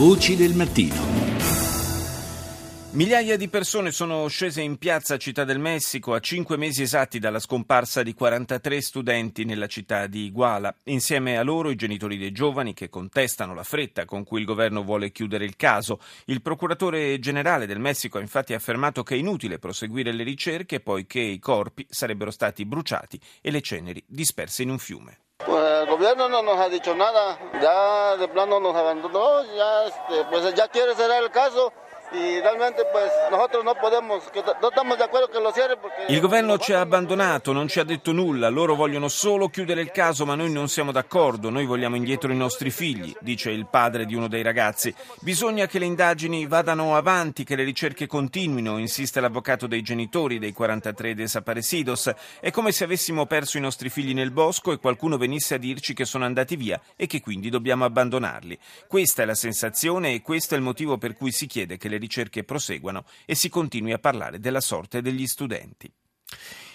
Voci del mattino. Migliaia di persone sono scese in piazza Città del Messico a cinque mesi esatti dalla scomparsa di 43 studenti nella città di Iguala. Insieme a loro i genitori dei giovani che contestano la fretta con cui il governo vuole chiudere il caso. Il procuratore generale del Messico ha infatti affermato che è inutile proseguire le ricerche poiché i corpi sarebbero stati bruciati e le ceneri disperse in un fiume. Gobierno no nos ha dicho nada, ya de plano nos abandonó, ya, este, pues ya quiere cerrar el caso. Il governo ci ha abbandonato, non ci ha detto nulla, loro vogliono solo chiudere il caso ma noi non siamo d'accordo, noi vogliamo indietro i nostri figli, dice il padre di uno dei ragazzi. Bisogna che le indagini vadano avanti, che le ricerche continuino, insiste l'avvocato dei genitori dei 43 desaparecidos. È come se avessimo perso i nostri figli nel bosco e qualcuno venisse a dirci che sono andati via e che quindi dobbiamo abbandonarli. Questa è la sensazione e questo è il motivo per cui si chiede che le ricerche proseguano e si continui a parlare della sorte degli studenti.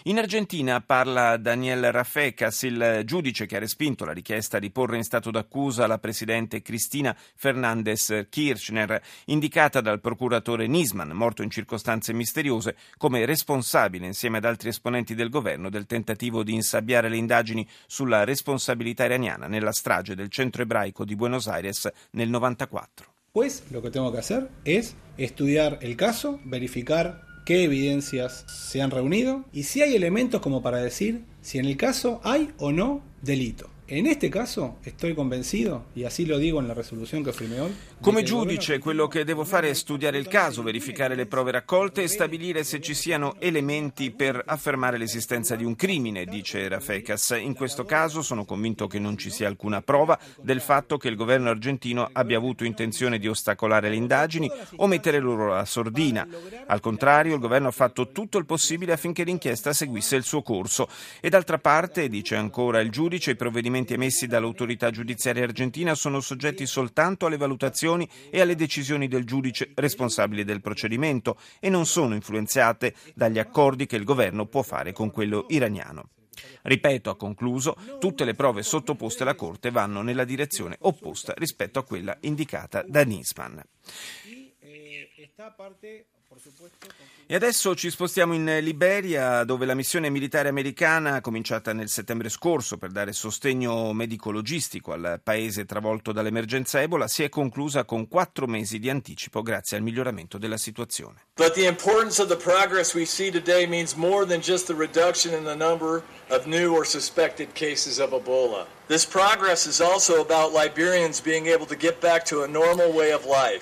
In Argentina parla Daniel Rafecas, il giudice che ha respinto la richiesta di porre in stato d'accusa la presidente Cristina Fernandez Kirchner, indicata dal procuratore Nisman, morto in circostanze misteriose, come responsabile insieme ad altri esponenti del governo del tentativo di insabbiare le indagini sulla responsabilità iraniana nella strage del centro ebraico di Buenos Aires nel 1994. Pues lo que tengo que hacer es estudiar el caso, verificar qué evidencias se han reunido y si hay elementos como para decir si en el caso hay o no delito. In este caso estoy convencido, e así lo dico nella risoluzione che firmé oggi. Come giudice, quello che devo fare è studiare il caso, verificare le prove raccolte e stabilire se ci siano elementi per affermare l'esistenza di un crimine, dice Rafecas. In questo caso sono convinto che non ci sia alcuna prova del fatto che il governo argentino abbia avuto intenzione di ostacolare le indagini o mettere loro la sordina. Al contrario, il governo ha fatto tutto il possibile affinché l'inchiesta seguisse il suo corso. E d'altra parte, dice ancora il giudice, i provvedimenti provvedimenti emessi dall'autorità giudiziaria argentina sono soggetti soltanto alle valutazioni e alle decisioni del giudice responsabile del procedimento e non sono influenzate dagli accordi che il governo può fare con quello iraniano. Ripeto, ha concluso, tutte le prove sottoposte alla Corte vanno nella direzione opposta rispetto a quella indicata da Nisman. E adesso ci spostiamo in Liberia, dove la missione militare americana, cominciata nel settembre scorso per dare sostegno medico-logistico al paese travolto dall'emergenza Ebola, si è conclusa con quattro mesi di anticipo grazie al miglioramento della situazione. But the importance of the progress we see today means more than just the reduction in the number of new or suspected cases of Ebola.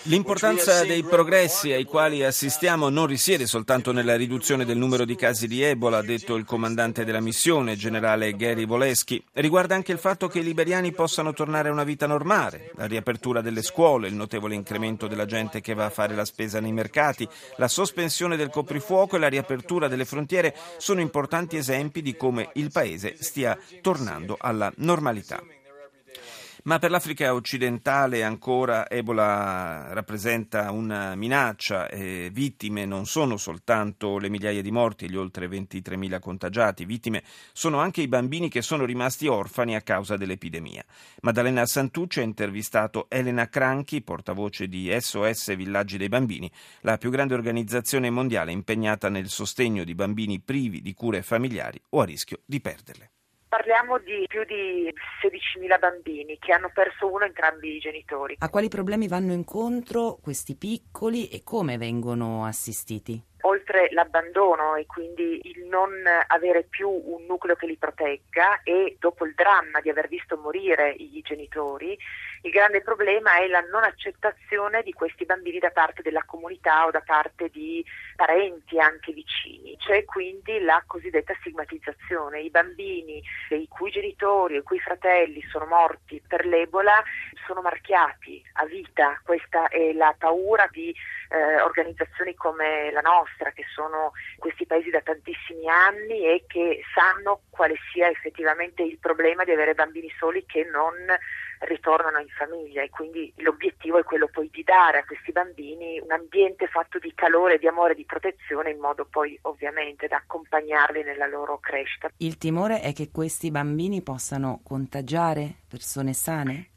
L'importanza dei progressi ai quali assistiamo non risiede soltanto nella riduzione del numero di casi di Ebola, ha detto il comandante della missione, generale Gary Voleschi. Riguarda anche il fatto che i liberiani possano tornare a una vita normale, la riapertura delle scuole, il notevole incremento della gente che va a fare la spesa nei mercati, la sospensione del coprifuoco e la riapertura delle frontiere sono importanti esempi di come il paese stia tornando alla normalità normalità. Ma per l'Africa occidentale ancora Ebola rappresenta una minaccia e vittime non sono soltanto le migliaia di morti e gli oltre 23.000 contagiati, vittime sono anche i bambini che sono rimasti orfani a causa dell'epidemia. Maddalena Santucci ha intervistato Elena Cranchi, portavoce di SOS Villaggi dei Bambini, la più grande organizzazione mondiale impegnata nel sostegno di bambini privi di cure familiari o a rischio di perderle. Parliamo di più di 16.000 bambini che hanno perso uno entrambi i genitori. A quali problemi vanno incontro questi piccoli e come vengono assistiti? Oltre l'abbandono e quindi il non avere più un nucleo che li protegga e dopo il dramma di aver visto morire i genitori, il grande problema è la non accettazione di questi bambini da parte della comunità o da parte di parenti anche vicini. C'è quindi la cosiddetta stigmatizzazione. I bambini i cui genitori o i cui fratelli sono morti per l'Ebola sono marchiati a vita. Questa è la paura di eh, organizzazioni come la nostra, che sono questi paesi da tantissimi anni e che sanno quale sia effettivamente il problema di avere bambini soli che non ritornano in famiglia e quindi l'obiettivo è quello poi di dare a questi bambini un ambiente fatto di calore, di amore, di protezione in modo poi ovviamente da accompagnarli nella loro crescita. Il timore è che questi bambini possano contagiare persone sane?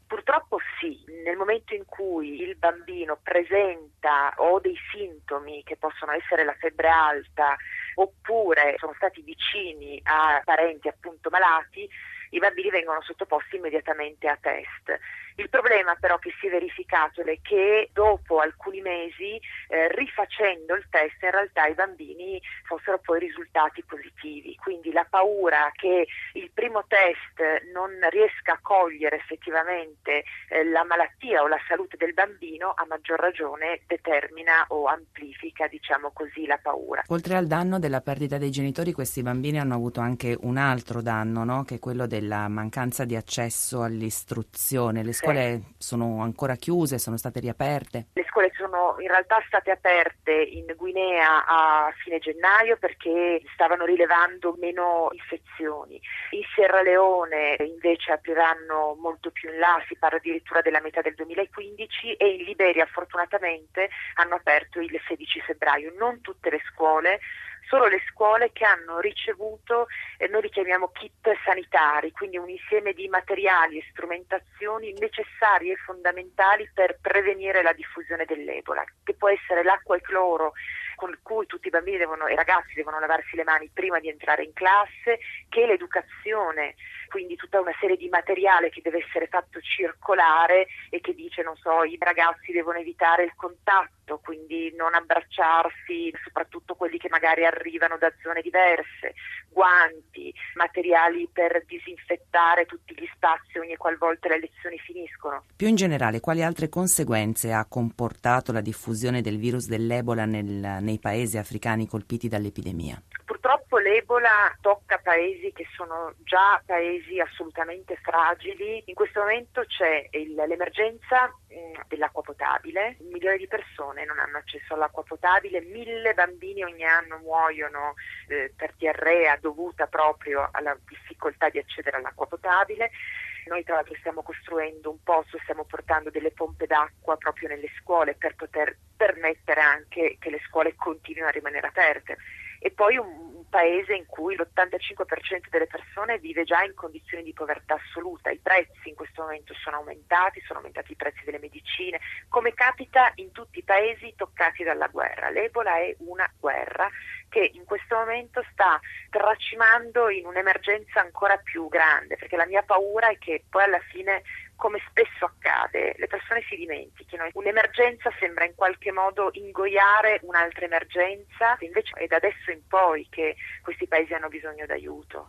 Nel momento in cui il bambino presenta o dei sintomi che possono essere la febbre alta oppure sono stati vicini a parenti appunto malati, i bambini vengono sottoposti immediatamente a test. Il problema però che si è verificato è che dopo alcuni mesi, eh, rifacendo il test, in realtà i bambini fossero poi risultati positivi. Quindi la paura che il primo test non riesca a cogliere effettivamente eh, la malattia o la salute del bambino, a maggior ragione determina o amplifica, diciamo così, la paura. Oltre al danno della perdita dei genitori, questi bambini hanno avuto anche un altro danno, no? che è quello della mancanza di accesso all'istruzione. Le scuole sono ancora chiuse, sono state riaperte? Le scuole sono in realtà state aperte in Guinea a fine gennaio perché stavano rilevando meno infezioni. In Sierra Leone invece apriranno molto più in là, si parla addirittura della metà del 2015 e in Liberia fortunatamente hanno aperto il 16 febbraio. Non tutte le scuole solo le scuole che hanno ricevuto, eh, noi li chiamiamo kit sanitari, quindi un insieme di materiali e strumentazioni necessarie e fondamentali per prevenire la diffusione dell'Ebola, che può essere l'acqua e cloro con cui tutti i bambini e i ragazzi devono lavarsi le mani prima di entrare in classe, che l'educazione, quindi tutta una serie di materiale che deve essere fatto circolare e che dice, non so, i ragazzi devono evitare il contatto, quindi non abbracciarsi, soprattutto quelli che magari arrivano da zone diverse, guanti, materiali per disinfettare tutti gli spazi ogni qualvolta le lezioni finiscono. Più in generale, quali altre conseguenze ha comportato la diffusione del virus dell'Ebola nel, nei paesi africani colpiti dall'epidemia? L'Ebola tocca paesi che sono già paesi assolutamente fragili. In questo momento c'è il, l'emergenza mh, dell'acqua potabile, un milione di persone non hanno accesso all'acqua potabile, mille bambini ogni anno muoiono eh, per diarrea dovuta proprio alla difficoltà di accedere all'acqua potabile. Noi tra l'altro stiamo costruendo un posto, stiamo portando delle pompe d'acqua proprio nelle scuole per poter permettere anche che le scuole continuino a rimanere aperte. E poi un, paese in cui l'85% delle persone vive già in condizioni di povertà assoluta, i prezzi in questo momento sono aumentati, sono aumentati i prezzi delle medicine, come capita in tutti i paesi toccati dalla guerra. L'Ebola è una guerra che in questo momento sta tracimando in un'emergenza ancora più grande, perché la mia paura è che poi alla fine, come spesso accade, le persone si dimentichino. Un'emergenza sembra in qualche modo ingoiare un'altra emergenza, invece è da adesso in poi che questi paesi hanno bisogno d'aiuto.